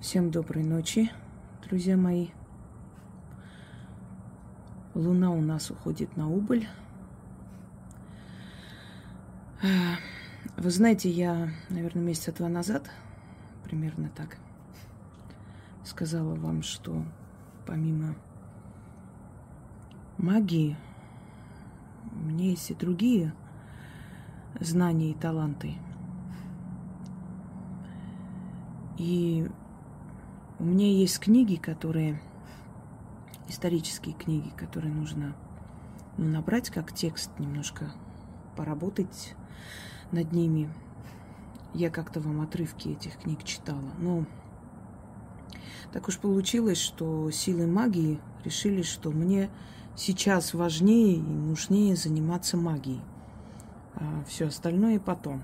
Всем доброй ночи, друзья мои. Луна у нас уходит на убыль. Вы знаете, я, наверное, месяца два назад, примерно так, сказала вам, что помимо магии, у меня есть и другие знания и таланты. И у меня есть книги, которые исторические книги, которые нужно ну, набрать как текст, немножко поработать над ними. Я как-то вам отрывки этих книг читала. Но так уж получилось, что силы магии решили, что мне сейчас важнее и нужнее заниматься магией. А все остальное потом.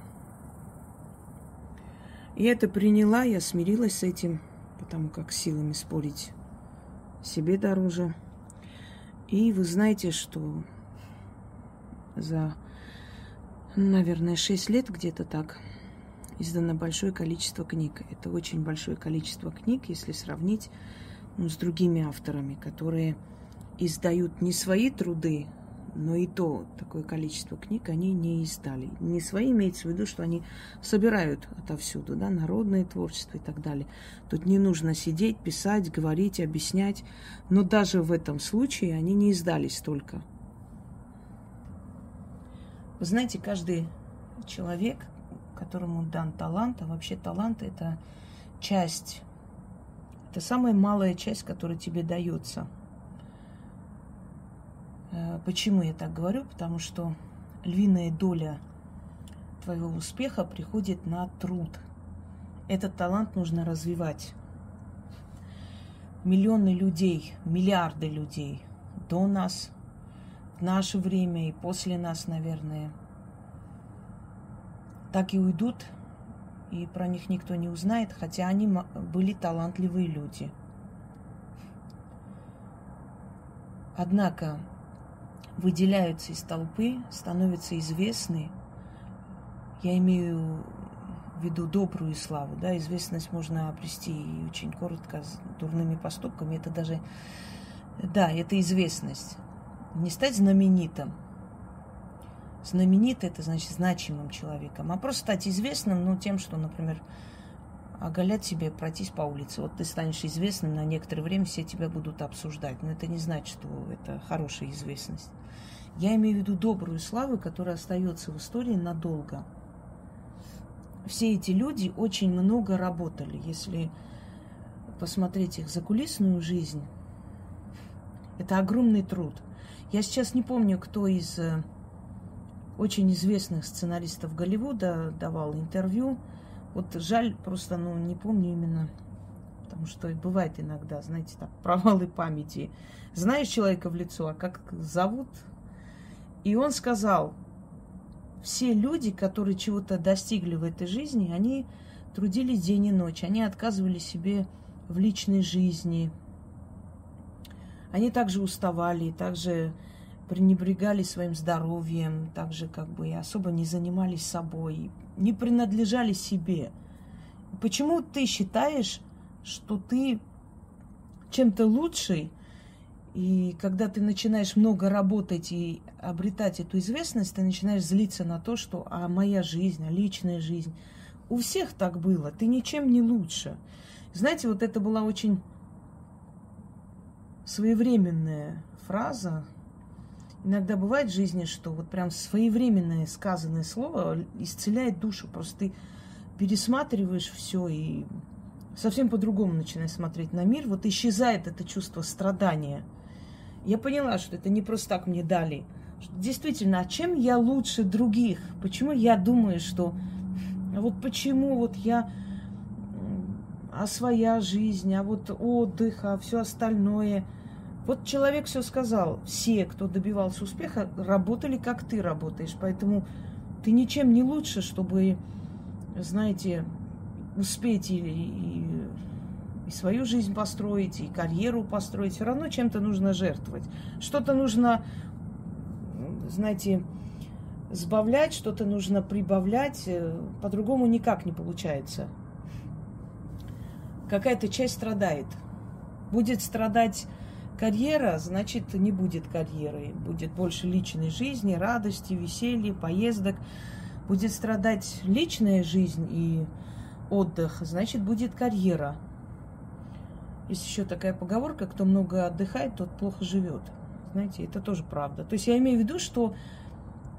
Я это приняла, я смирилась с этим – потому как силами спорить себе дороже. И вы знаете, что за, наверное, 6 лет где-то так издано большое количество книг. Это очень большое количество книг, если сравнить ну, с другими авторами, которые издают не свои труды, но и то такое количество книг они не издали. Не свои имеется в виду, что они собирают отовсюду, да, народное творчество и так далее. Тут не нужно сидеть, писать, говорить, объяснять. Но даже в этом случае они не издали столько. Вы знаете, каждый человек, которому дан талант, а вообще талант это часть, это самая малая часть, которая тебе дается – почему я так говорю? Потому что львиная доля твоего успеха приходит на труд. Этот талант нужно развивать. Миллионы людей, миллиарды людей до нас, в наше время и после нас, наверное, так и уйдут, и про них никто не узнает, хотя они были талантливые люди. Однако выделяются из толпы, становятся известны. Я имею в виду добрую славу, да, известность можно обрести очень коротко с дурными поступками. Это даже, да, это известность. Не стать знаменитым. Знаменитый это значит значимым человеком, а просто стать известным, ну, тем, что, например, оголять себе, пройтись по улице. Вот ты станешь известным, на некоторое время все тебя будут обсуждать. Но это не значит, что это хорошая известность. Я имею в виду добрую славу, которая остается в истории надолго. Все эти люди очень много работали. Если посмотреть их закулисную жизнь, это огромный труд. Я сейчас не помню, кто из э, очень известных сценаристов Голливуда давал интервью. Вот жаль, просто ну, не помню именно, потому что бывает иногда, знаете, так, провалы памяти. Знаешь человека в лицо, а как зовут, и он сказал, все люди, которые чего-то достигли в этой жизни, они трудились день и ночь, они отказывали себе в личной жизни. Они также уставали, также пренебрегали своим здоровьем, также как бы особо не занимались собой, не принадлежали себе. Почему ты считаешь, что ты чем-то лучший, и когда ты начинаешь много работать и обретать эту известность, ты начинаешь злиться на то, что а моя жизнь, а личная жизнь. У всех так было, ты ничем не лучше. Знаете, вот это была очень своевременная фраза. Иногда бывает в жизни, что вот прям своевременное сказанное слово исцеляет душу. Просто ты пересматриваешь все и совсем по-другому начинаешь смотреть на мир. Вот исчезает это чувство страдания – я поняла, что это не просто так мне дали. Действительно, а чем я лучше других? Почему я думаю, что... А вот почему вот я... А своя жизнь, а вот отдых, а все остальное. Вот человек все сказал. Все, кто добивался успеха, работали, как ты работаешь. Поэтому ты ничем не лучше, чтобы, знаете, успеть или, и и свою жизнь построить, и карьеру построить. Все равно чем-то нужно жертвовать. Что-то нужно, знаете, сбавлять, что-то нужно прибавлять. Э, по-другому никак не получается. какая-то часть страдает. Будет страдать карьера, значит, не будет карьеры. Будет больше личной жизни, радости, веселья, поездок. Будет страдать личная жизнь и отдых, значит, будет карьера. Есть еще такая поговорка, кто много отдыхает, тот плохо живет. Знаете, это тоже правда. То есть я имею в виду, что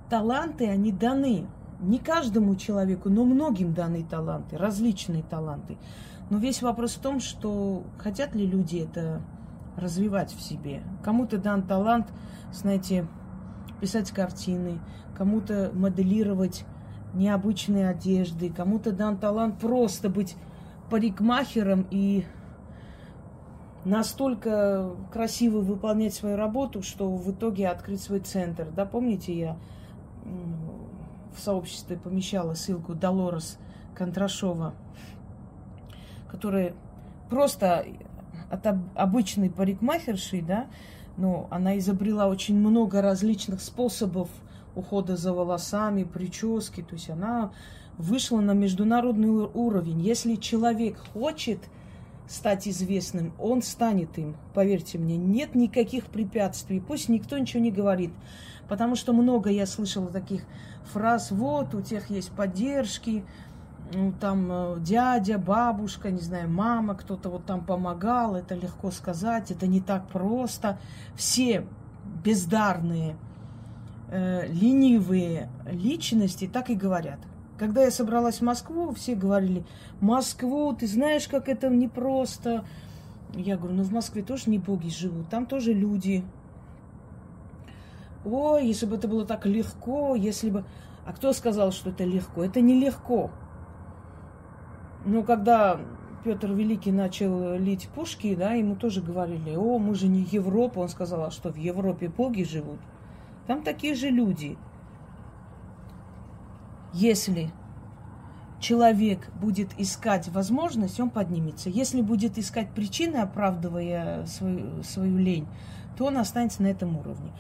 таланты, они даны. Не каждому человеку, но многим даны таланты, различные таланты. Но весь вопрос в том, что хотят ли люди это развивать в себе. Кому-то дан талант, знаете, писать картины, кому-то моделировать необычные одежды, кому-то дан талант просто быть парикмахером и настолько красиво выполнять свою работу, что в итоге открыть свой центр. Да, помните, я в сообществе помещала ссылку Долорес Контрашова, которая просто от обычной парикмахерши, да, но она изобрела очень много различных способов ухода за волосами, прически. То есть она вышла на международный уровень. Если человек хочет стать известным, он станет им. Поверьте мне, нет никаких препятствий. Пусть никто ничего не говорит. Потому что много я слышала таких фраз, вот, у тех есть поддержки, ну, там э, дядя, бабушка, не знаю, мама, кто-то вот там помогал, это легко сказать, это не так просто. Все бездарные, э, ленивые личности так и говорят. Когда я собралась в Москву, все говорили, Москву, ты знаешь, как это непросто. Я говорю, ну в Москве тоже не боги живут, там тоже люди. Ой, если бы это было так легко, если бы... А кто сказал, что это легко? Это нелегко. Но когда Петр Великий начал лить пушки, да, ему тоже говорили, о, мы же не Европа. Он сказал, а что в Европе боги живут? Там такие же люди. Если человек будет искать возможность, он поднимется. Если будет искать причины, оправдывая свою, свою лень, то он останется на этом уровне.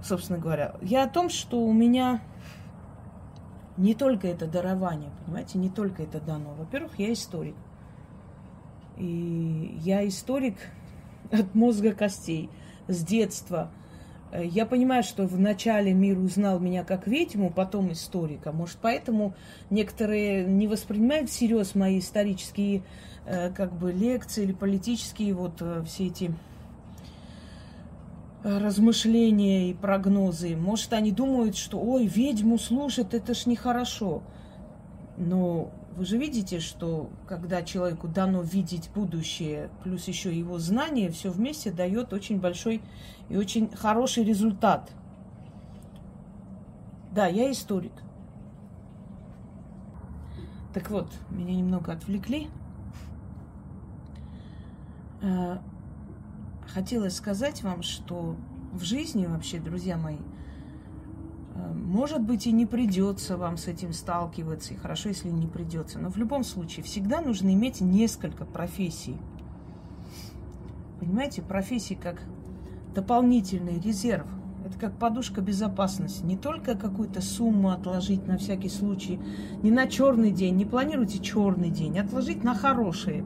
Собственно говоря, я о том, что у меня не только это дарование, понимаете, не только это дано. Во-первых, я историк. И я историк от мозга костей, с детства. Я понимаю, что вначале мир узнал меня как ведьму, потом историка. Может, поэтому некоторые не воспринимают всерьез мои исторические э, как бы лекции или политические вот э, все эти размышления и прогнозы. Может, они думают, что, ой, ведьму слушать, это ж нехорошо. Но вы же видите, что когда человеку дано видеть будущее, плюс еще его знание, все вместе дает очень большой и очень хороший результат. Да, я историк. Так вот, меня немного отвлекли. Хотелось сказать вам, что в жизни вообще, друзья мои, э, может быть, и не придется вам с этим сталкиваться, и хорошо, если не придется. Но в любом случае, всегда нужно иметь несколько профессий. Понимаете, профессии как дополнительный резерв. Это как подушка безопасности. Не только какую-то сумму отложить на всякий случай, не на черный день, не планируйте черный день, отложить на хорошие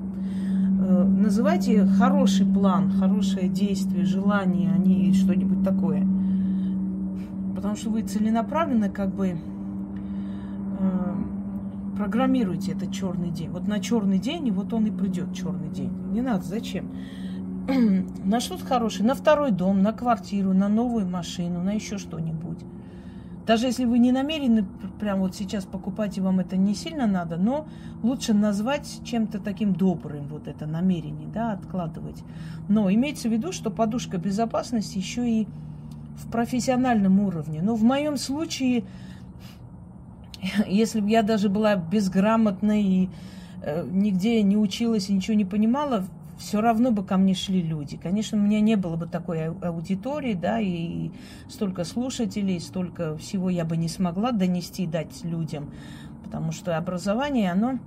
называйте хороший план, хорошее действие, желание, а не что-нибудь такое. Потому что вы целенаправленно как бы э, программируете этот черный день. Вот на черный день, и вот он и придет черный день. Не надо, зачем? на что-то хорошее, на второй дом, на квартиру, на новую машину, на еще что-нибудь. Даже если вы не намерены прямо вот сейчас покупать, и вам это не сильно надо, но лучше назвать чем-то таким добрым вот это намерение, да, откладывать. Но имеется в виду, что подушка безопасности еще и в профессиональном уровне. Но в моем случае, если бы я даже была безграмотной и э, нигде не училась и ничего не понимала, все равно бы ко мне шли люди. Конечно, у меня не было бы такой аудитории, да, и столько слушателей, столько всего я бы не смогла донести, дать людям, потому что образование, оно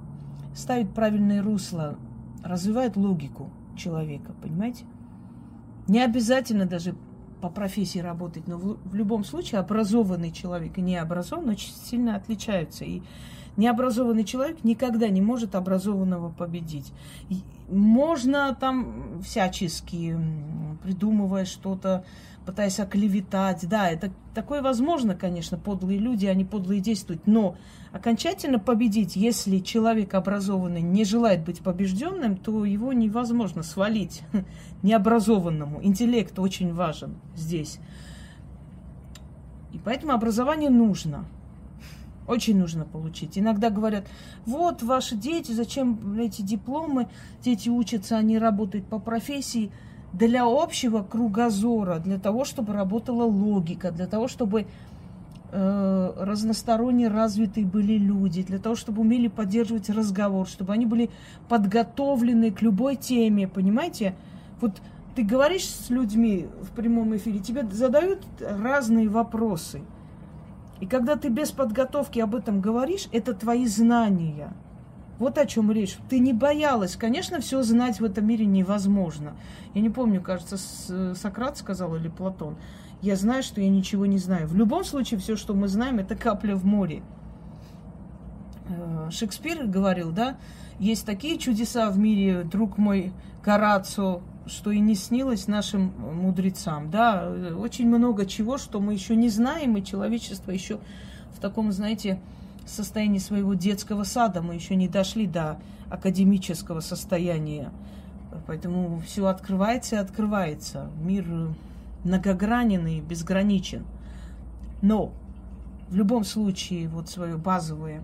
ставит правильное русло, развивает логику человека, понимаете? Не обязательно даже по профессии работать, но в, в любом случае образованный человек и необразованный очень сильно отличаются. И Необразованный человек никогда не может образованного победить. Можно там всячески, придумывая что-то, пытаясь оклеветать. Да, это такое возможно, конечно, подлые люди, они подлые действуют. Но окончательно победить, если человек образованный не желает быть побежденным, то его невозможно свалить необразованному. Интеллект очень важен здесь. И поэтому образование нужно. Очень нужно получить. Иногда говорят, вот ваши дети, зачем эти дипломы, дети учатся, они работают по профессии для общего кругозора, для того, чтобы работала логика, для того, чтобы э, разносторонне развитые были люди, для того, чтобы умели поддерживать разговор, чтобы они были подготовлены к любой теме, понимаете? Вот ты говоришь с людьми в прямом эфире, тебе задают разные вопросы. И когда ты без подготовки об этом говоришь, это твои знания – вот о чем речь. Ты не боялась. Конечно, все знать в этом мире невозможно. Я не помню, кажется, Сократ сказал или Платон. Я знаю, что я ничего не знаю. В любом случае, все, что мы знаем, это капля в море. Э, Шекспир говорил, да, есть такие чудеса в мире, друг мой Карацо, что и не снилось нашим мудрецам. Да, очень много чего, что мы еще не знаем, и человечество еще в таком, знаете, состоянии своего детского сада. Мы еще не дошли до академического состояния. Поэтому все открывается и открывается. Мир многогранен и безграничен. Но в любом случае вот свое базовое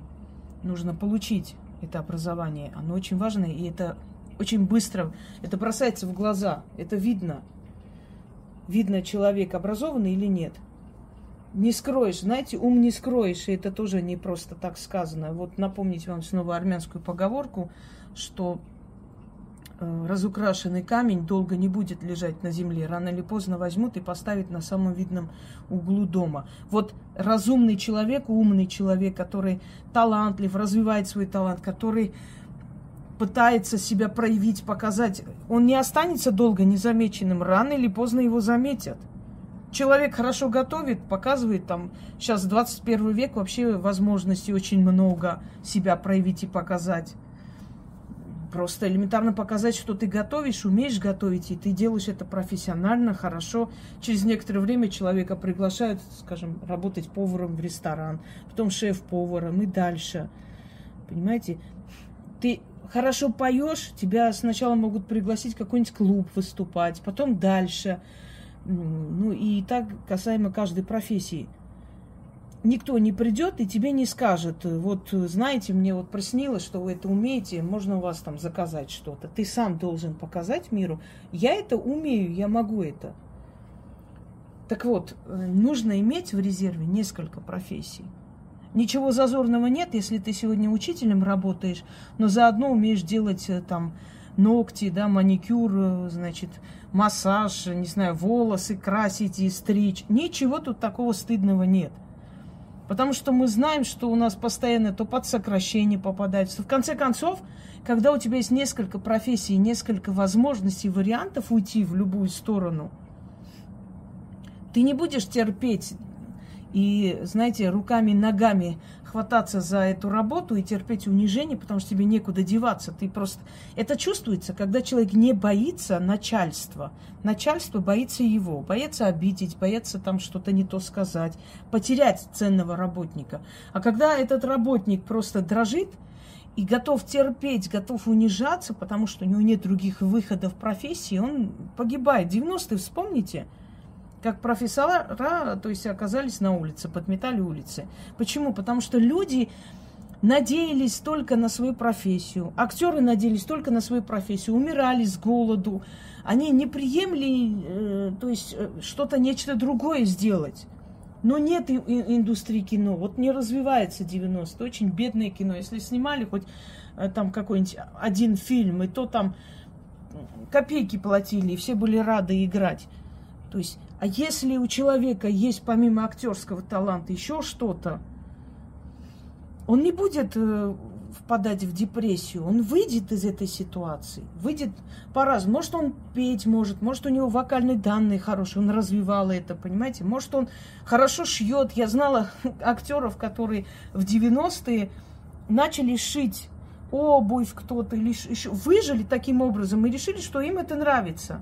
нужно получить это образование. Оно очень важно, и это очень быстро, это бросается в глаза, это видно. Видно, человек образованный или нет – не скроешь, знаете, ум не скроешь, и это тоже не просто так сказано. Вот напомнить вам снова армянскую поговорку, что э, разукрашенный камень долго не будет лежать на земле. Рано или поздно возьмут и поставят на самом видном углу дома. Вот разумный человек, умный человек, который талантлив, развивает свой талант, который пытается себя проявить, показать, он не останется долго незамеченным. Рано или поздно его заметят человек хорошо готовит, показывает там, сейчас 21 век, вообще возможностей очень много себя проявить и показать. Просто элементарно показать, что ты готовишь, умеешь готовить, и ты делаешь это профессионально, хорошо. Через некоторое время человека приглашают, скажем, работать поваром в ресторан, потом шеф-поваром и дальше. Понимаете? Ты хорошо поешь, тебя сначала могут пригласить в какой-нибудь клуб выступать, потом дальше – ну и так касаемо каждой профессии. Никто не придет и тебе не скажет, вот знаете, мне вот приснилось, что вы это умеете, можно у вас там заказать что-то. Ты сам должен показать миру, я это умею, я могу это. Так вот, нужно иметь в резерве несколько профессий. Ничего зазорного нет, если ты сегодня учителем работаешь, но заодно умеешь делать э, там ногти, да, маникюр, э, значит, массаж, не знаю, волосы красить и стричь. Ничего тут такого стыдного нет. Потому что мы знаем, что у нас постоянно то под сокращение попадается. В конце концов, когда у тебя есть несколько профессий, несколько возможностей, вариантов уйти в любую сторону, ты не будешь терпеть и, знаете, руками, ногами хвататься за эту работу и терпеть унижение, потому что тебе некуда деваться. Ты просто... Это чувствуется, когда человек не боится начальства. Начальство боится его, боится обидеть, боится там что-то не то сказать, потерять ценного работника. А когда этот работник просто дрожит, и готов терпеть, готов унижаться, потому что у него нет других выходов в профессии, он погибает. 90-е, вспомните, как профессора, то есть оказались на улице, подметали улицы. Почему? Потому что люди надеялись только на свою профессию. Актеры надеялись только на свою профессию, умирали с голоду. Они не приемли, э, то есть э, что-то, нечто другое сделать. Но нет индустрии кино. Вот не развивается 90 Очень бедное кино. Если снимали хоть э, там какой-нибудь один фильм, и то там копейки платили, и все были рады играть. То есть а если у человека есть помимо актерского таланта еще что-то, он не будет э, впадать в депрессию, он выйдет из этой ситуации, выйдет по-разному. Может, он петь может, может, у него вокальные данные хорошие, он развивал это, понимаете? Может, он хорошо шьет. Я знала актеров, которые в 90-е начали шить обувь кто-то или выжили таким образом и решили, что им это нравится.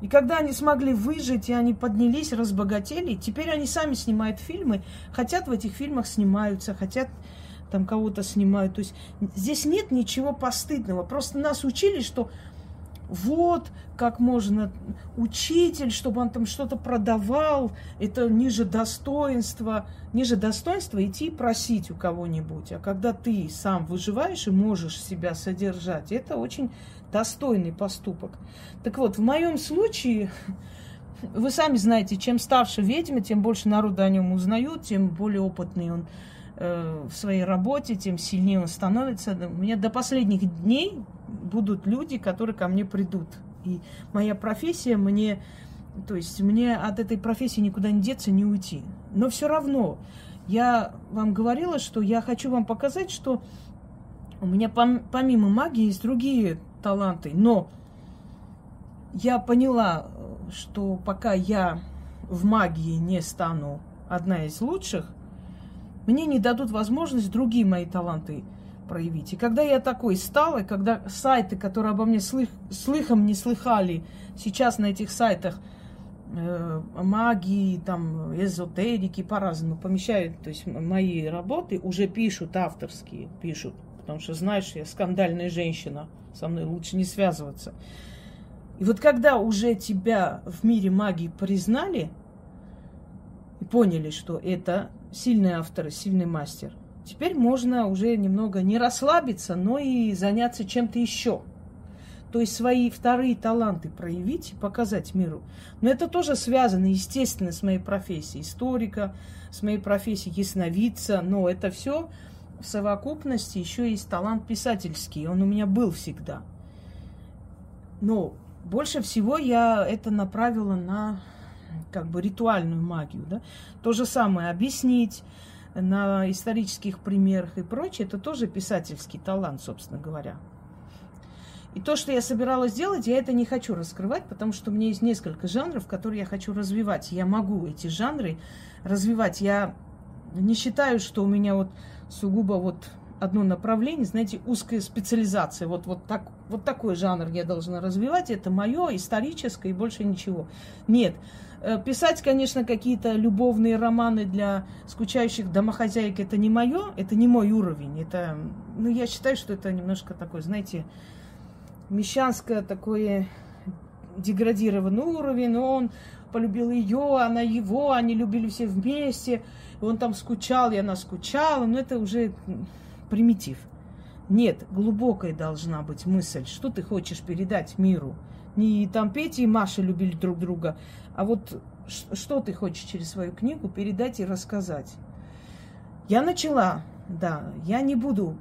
И когда они смогли выжить, и они поднялись, разбогатели, теперь они сами снимают фильмы, хотят в этих фильмах снимаются, хотят там кого-то снимают. То есть здесь нет ничего постыдного. Просто нас учили, что вот как можно учитель, чтобы он там что-то продавал, это ниже достоинства, ниже достоинства идти просить у кого-нибудь. А когда ты сам выживаешь и можешь себя содержать, это очень достойный поступок. Так вот, в моем случае, вы сами знаете, чем старше ведьма, тем больше народу о нем узнают, тем более опытный он э, в своей работе, тем сильнее он становится. У меня до последних дней будут люди, которые ко мне придут. И моя профессия мне, то есть мне от этой профессии никуда не деться, не уйти. Но все равно, я вам говорила, что я хочу вам показать, что у меня помимо магии есть другие таланты. Но я поняла, что пока я в магии не стану одна из лучших, мне не дадут возможность другие мои таланты проявить. И когда я такой стала, когда сайты, которые обо мне слых, слыхом не слыхали, сейчас на этих сайтах э, магии, там, эзотерики по-разному помещают, то есть мои работы уже пишут авторские, пишут, потому что, знаешь, я скандальная женщина, со мной лучше не связываться. И вот когда уже тебя в мире магии признали и поняли, что это сильный автор, сильный мастер – Теперь можно уже немного не расслабиться, но и заняться чем-то еще. То есть свои вторые таланты проявить и показать миру. Но это тоже связано, естественно, с моей профессией историка, с моей профессией ясновидца. Но это все в совокупности еще есть талант писательский. Он у меня был всегда. Но больше всего я это направила на как бы ритуальную магию. Да? То же самое объяснить, на исторических примерах и прочее, это тоже писательский талант, собственно говоря. И то, что я собиралась делать, я это не хочу раскрывать, потому что у меня есть несколько жанров, которые я хочу развивать. Я могу эти жанры развивать. Я не считаю, что у меня вот сугубо вот одно направление, знаете, узкая специализация. Вот, вот, так, вот такой жанр я должна развивать. Это мое, историческое и больше ничего. Нет. Э, писать, конечно, какие-то любовные романы для скучающих домохозяек это не мое, это не мой уровень. Это, ну, я считаю, что это немножко такой, знаете, мещанское такое деградированный уровень. Он полюбил ее, она его, они любили все вместе. Он там скучал, и она скучала. Но это уже примитив. Нет, глубокая должна быть мысль, что ты хочешь передать миру. Не там Петя и Маша любили друг друга, а вот что ты хочешь через свою книгу передать и рассказать. Я начала, да, я не буду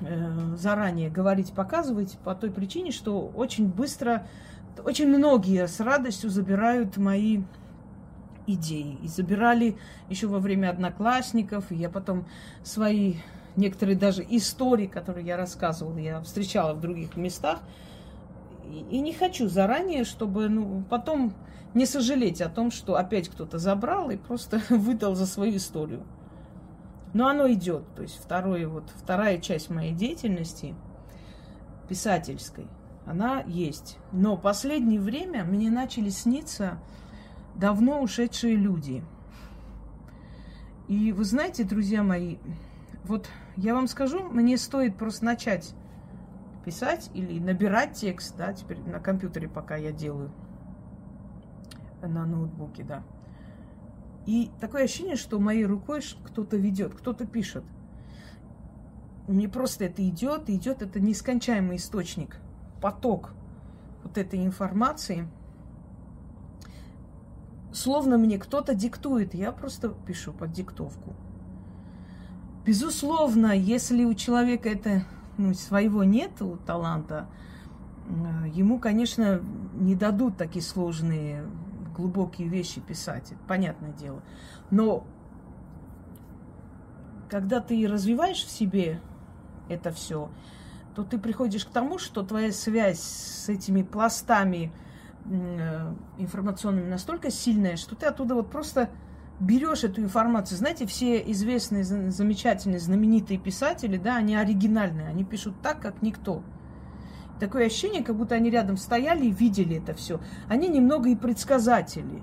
э, заранее говорить, показывать по той причине, что очень быстро, очень многие с радостью забирают мои идеи. И забирали еще во время одноклассников, и я потом свои некоторые даже истории, которые я рассказывала, я встречала в других местах, и, не хочу заранее, чтобы ну, потом не сожалеть о том, что опять кто-то забрал и просто выдал за свою историю. Но оно идет. То есть второе, вот, вторая часть моей деятельности, писательской, она есть. Но последнее время мне начали сниться давно ушедшие люди. И вы знаете, друзья мои, вот я вам скажу, мне стоит просто начать писать или набирать текст, да, теперь на компьютере пока я делаю, на ноутбуке, да. И такое ощущение, что моей рукой кто-то ведет, кто-то пишет. Мне просто это идет, идет, это нескончаемый источник, поток вот этой информации. Словно мне кто-то диктует, я просто пишу под диктовку. Безусловно, если у человека это ну, своего нет, у таланта, э, ему, конечно, не дадут такие сложные, глубокие вещи писать, понятное дело. Но когда ты развиваешь в себе это все, то ты приходишь к тому, что твоя связь с этими пластами э, информационными настолько сильная, что ты оттуда вот просто берешь эту информацию. Знаете, все известные, замечательные, знаменитые писатели, да, они оригинальные, они пишут так, как никто. Такое ощущение, как будто они рядом стояли и видели это все. Они немного и предсказатели.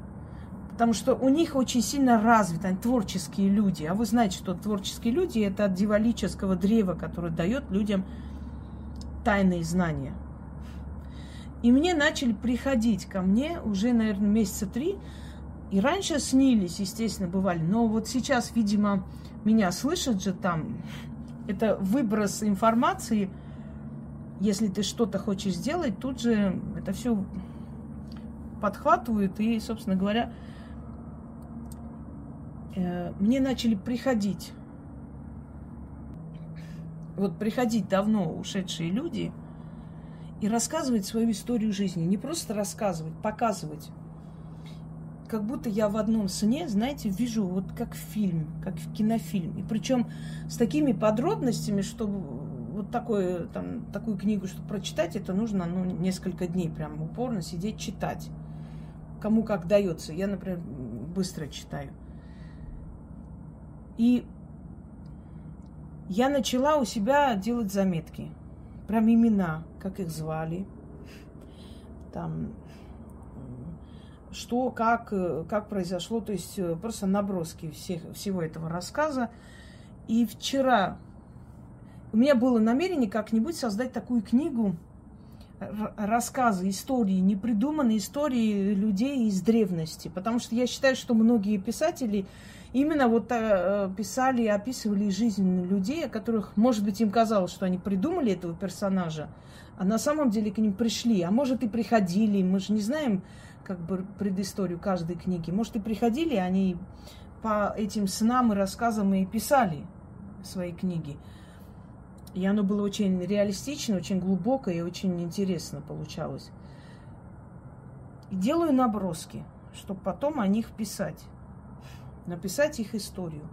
Потому что у них очень сильно развиты, они творческие люди. А вы знаете, что творческие люди – это от дивалического древа, которое дает людям тайные знания. И мне начали приходить ко мне уже, наверное, месяца три. И раньше снились, естественно, бывали. Но вот сейчас, видимо, меня слышат же там. Это выброс информации. Если ты что-то хочешь сделать, тут же это все подхватывают. И, собственно говоря, э, мне начали приходить. Вот приходить давно ушедшие люди – и рассказывать свою историю жизни. Не просто рассказывать, показывать. Как будто я в одном сне, знаете, вижу вот как фильм, как в кинофильм. И причем с такими подробностями, что вот такое, там, такую книгу, чтобы прочитать, это нужно ну, несколько дней прям упорно сидеть читать. Кому как дается. Я, например, быстро читаю. И я начала у себя делать заметки прям имена, как их звали, там, что, как, как произошло, то есть э, просто наброски всех, всего этого рассказа. И вчера у меня было намерение как-нибудь создать такую книгу, рассказы, истории, непридуманные истории людей из древности. Потому что я считаю, что многие писатели именно вот э, писали и описывали жизнь людей, о которых, может быть, им казалось, что они придумали этого персонажа, а на самом деле к ним пришли, а может и приходили, мы же не знаем как бы предысторию каждой книги, может и приходили, они по этим снам и рассказам и писали свои книги. И оно было очень реалистично, очень глубокое и очень интересно получалось. И делаю наброски, чтобы потом о них писать написать их историю.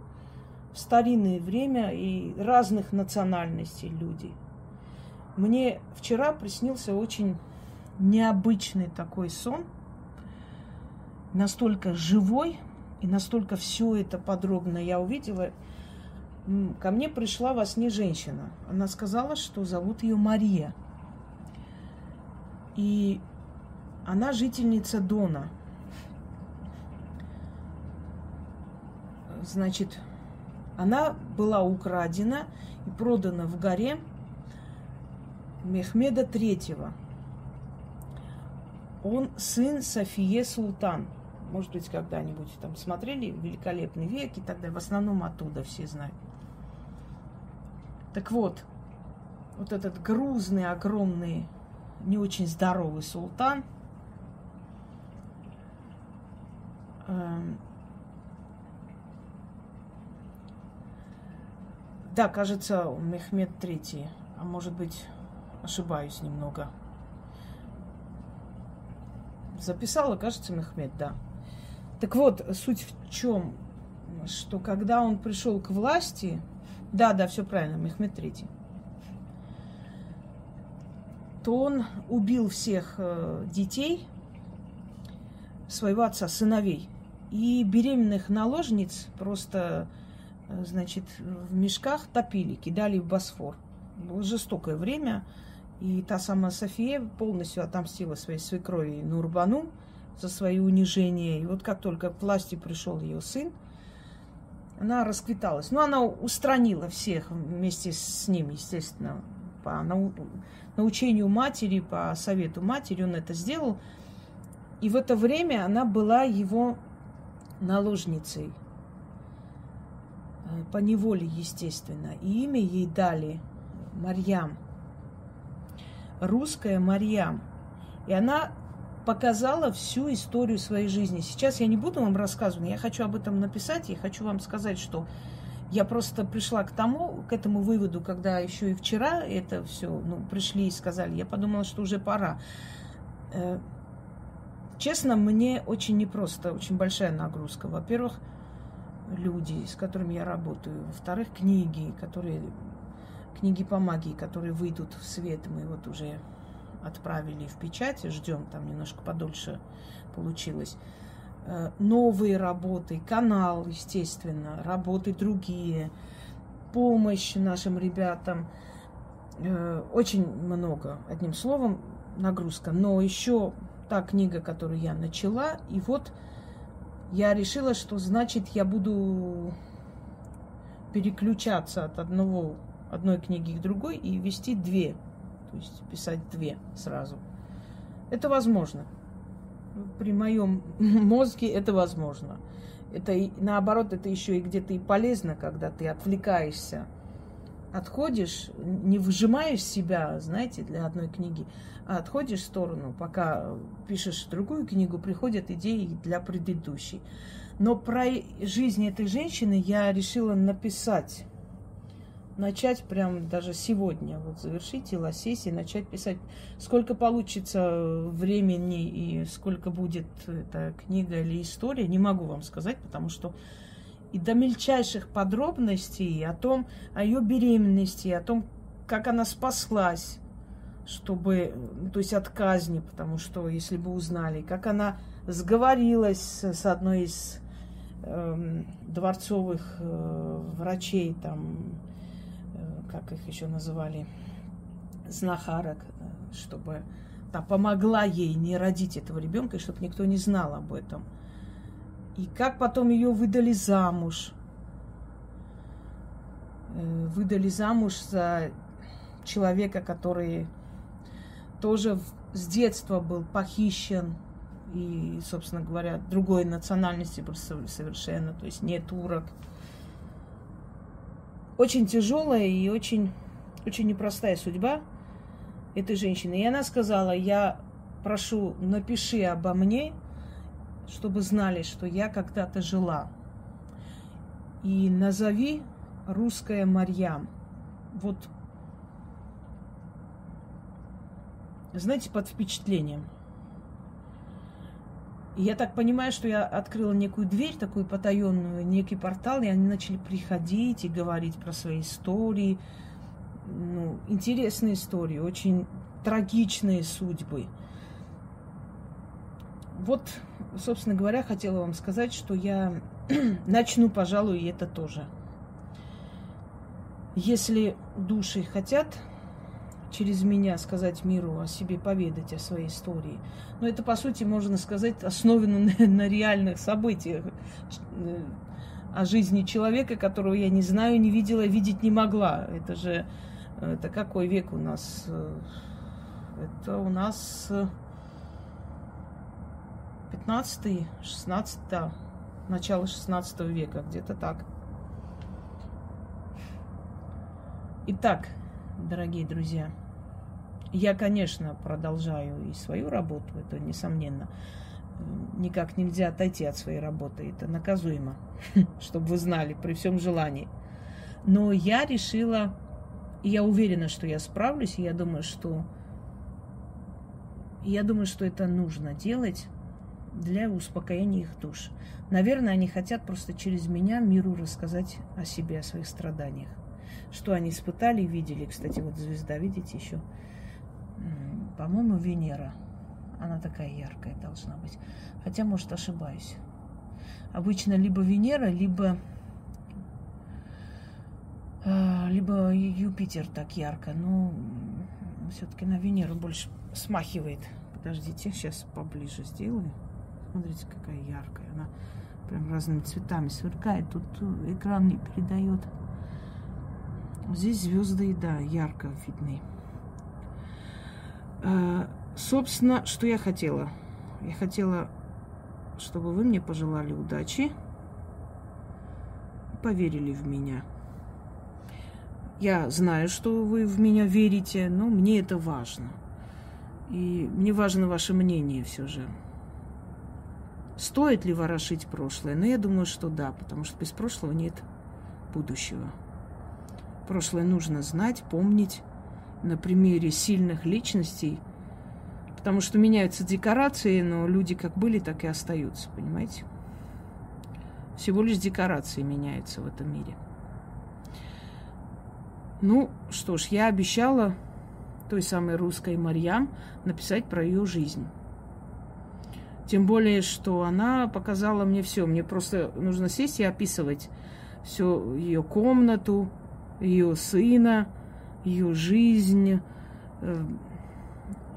В старинное время и разных национальностей люди. Мне вчера приснился очень необычный такой сон, настолько живой и настолько все это подробно я увидела. Ко мне пришла во сне женщина. Она сказала, что зовут ее Мария. И она жительница Дона – значит, она была украдена и продана в горе Мехмеда III. Он сын Софие Султан. Может быть, когда-нибудь там смотрели «Великолепный век» и так далее. В основном оттуда все знают. Так вот, вот этот грузный, огромный, не очень здоровый султан эм, Да, кажется, Мехмед Третий. А может быть, ошибаюсь немного. Записала, кажется, Мехмед, да. Так вот, суть в чем? Что когда он пришел к власти, да, да, все правильно, Мехмед Третий, то он убил всех э, детей своего отца, сыновей. И беременных наложниц просто Э, значит, в мешках топили, кидали в Босфор. Было жестокое время, и та самая София полностью отомстила своей свекрови Нурбану за свои унижения. И вот как только к власти пришел ее сын, она расквиталась. Ну, она устранила всех вместе с ним, естественно, по научению матери, по совету матери он это сделал. И в это время она была его наложницей. Э, по неволе, естественно. И имя ей дали Марьям. Русская Марьям. И она показала всю историю своей жизни. Сейчас я не буду вам рассказывать, я хочу об этом написать, я хочу вам сказать, что я просто пришла к тому, к этому выводу, когда еще и вчера это все, ну, пришли и сказали, я подумала, что уже пора. Э, честно, мне очень непросто, очень большая нагрузка. Во-первых, люди, с которыми я работаю. Во-вторых, книги, которые книги по магии, которые выйдут в свет. Мы вот уже отправили в печать, ждем, там немножко подольше получилось. э, новые работы, канал, естественно, работы другие, помощь нашим ребятам. Э, очень много, одним словом, нагрузка. Но еще та книга, которую я начала, и вот я решила, что значит я буду переключаться от одного, одной книги к другой и вести две, то есть писать две сразу. Это возможно. При моем мозге это возможно. Это и, наоборот, это еще и где-то и полезно, когда ты отвлекаешься, отходишь, не выжимаешь себя, знаете, для одной книги, а отходишь в сторону, пока пишешь другую книгу, приходят идеи для предыдущей. Но про жизнь этой женщины я решила написать начать прям даже сегодня, вот завершить сессии, начать писать. Сколько получится времени и сколько будет эта книга или история, не могу вам сказать, потому что и до мельчайших подробностей о том, о ее беременности, о том, как она спаслась, чтобы, то есть от казни, потому что, если бы узнали, как она сговорилась с одной из э, дворцовых э, врачей, там, как их еще называли, знахарок, чтобы та помогла ей не родить этого ребенка, и чтобы никто не знал об этом. И как потом ее выдали замуж. Э, выдали замуж за человека, который тоже с детства был похищен и, собственно говоря, другой национальности совершенно, то есть не турок очень тяжелая и очень, очень непростая судьба этой женщины. И она сказала, я прошу, напиши обо мне, чтобы знали, что я когда-то жила. И назови русская Марьям. Вот, знаете, под впечатлением – я так понимаю, что я открыла некую дверь, такую потаенную, некий портал, и они начали приходить и говорить про свои истории. Ну, интересные истории, очень трагичные судьбы. Вот, собственно говоря, хотела вам сказать, что я начну, пожалуй, и это тоже. Если души хотят через меня сказать миру о себе, поведать о своей истории. Но это, по сути, можно сказать, основано на, на реальных событиях э, о жизни человека, которого я не знаю, не видела, видеть не могла. Это же, это какой век у нас? Это у нас 15 16 начало 16 века, где-то так. Итак, дорогие друзья. Я, конечно, продолжаю и свою работу, это несомненно. Никак нельзя отойти от своей работы, это наказуемо, чтобы вы знали, при всем желании. Но я решила, и я уверена, что я справлюсь, и я думаю, что я думаю, что это нужно делать для успокоения их душ. Наверное, они хотят просто через меня миру рассказать о себе, о своих страданиях что они испытали видели. Кстати, вот звезда, видите, еще, по-моему, Венера. Она такая яркая должна быть. Хотя, может, ошибаюсь. Обычно либо Венера, либо а, либо Юпитер так ярко, но все-таки на Венеру больше смахивает. Подождите, сейчас поближе сделаю. Смотрите, какая яркая. Она прям разными цветами сверкает. Тут экран не передает. Здесь звезды, да, ярко видны. А, собственно, что я хотела? Я хотела, чтобы вы мне пожелали удачи, поверили в меня. Я знаю, что вы в меня верите, но мне это важно. И мне важно ваше мнение все же. Стоит ли ворошить прошлое? Но я думаю, что да, потому что без прошлого нет будущего. Прошлое нужно знать, помнить на примере сильных личностей, потому что меняются декорации, но люди как были, так и остаются, понимаете? Всего лишь декорации меняются в этом мире. Ну, что ж, я обещала той самой русской Марьям написать про ее жизнь. Тем более, что она показала мне все. Мне просто нужно сесть и описывать всю ее комнату, ее сына, ее жизнь, э,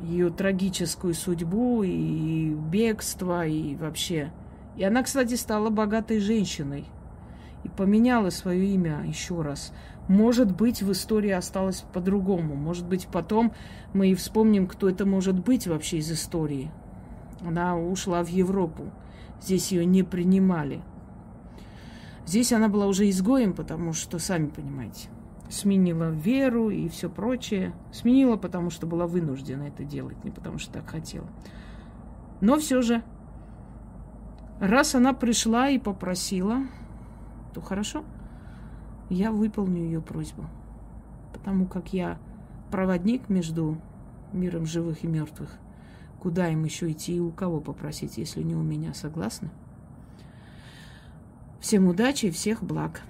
ее трагическую судьбу и бегство, и вообще. И она, кстати, стала богатой женщиной и поменяла свое имя еще раз. Может быть, в истории осталось по-другому. Может быть, потом мы и вспомним, кто это может быть вообще из истории. Она ушла в Европу. Здесь ее не принимали. Здесь она была уже изгоем, потому что, сами понимаете, сменила веру и все прочее. Сменила, потому что была вынуждена это делать, не потому что так хотела. Но все же, раз она пришла и попросила, то хорошо, я выполню ее просьбу. Потому как я проводник между миром живых и мертвых – Куда им еще идти и у кого попросить, если не у меня, согласны? Всем удачи и всех благ.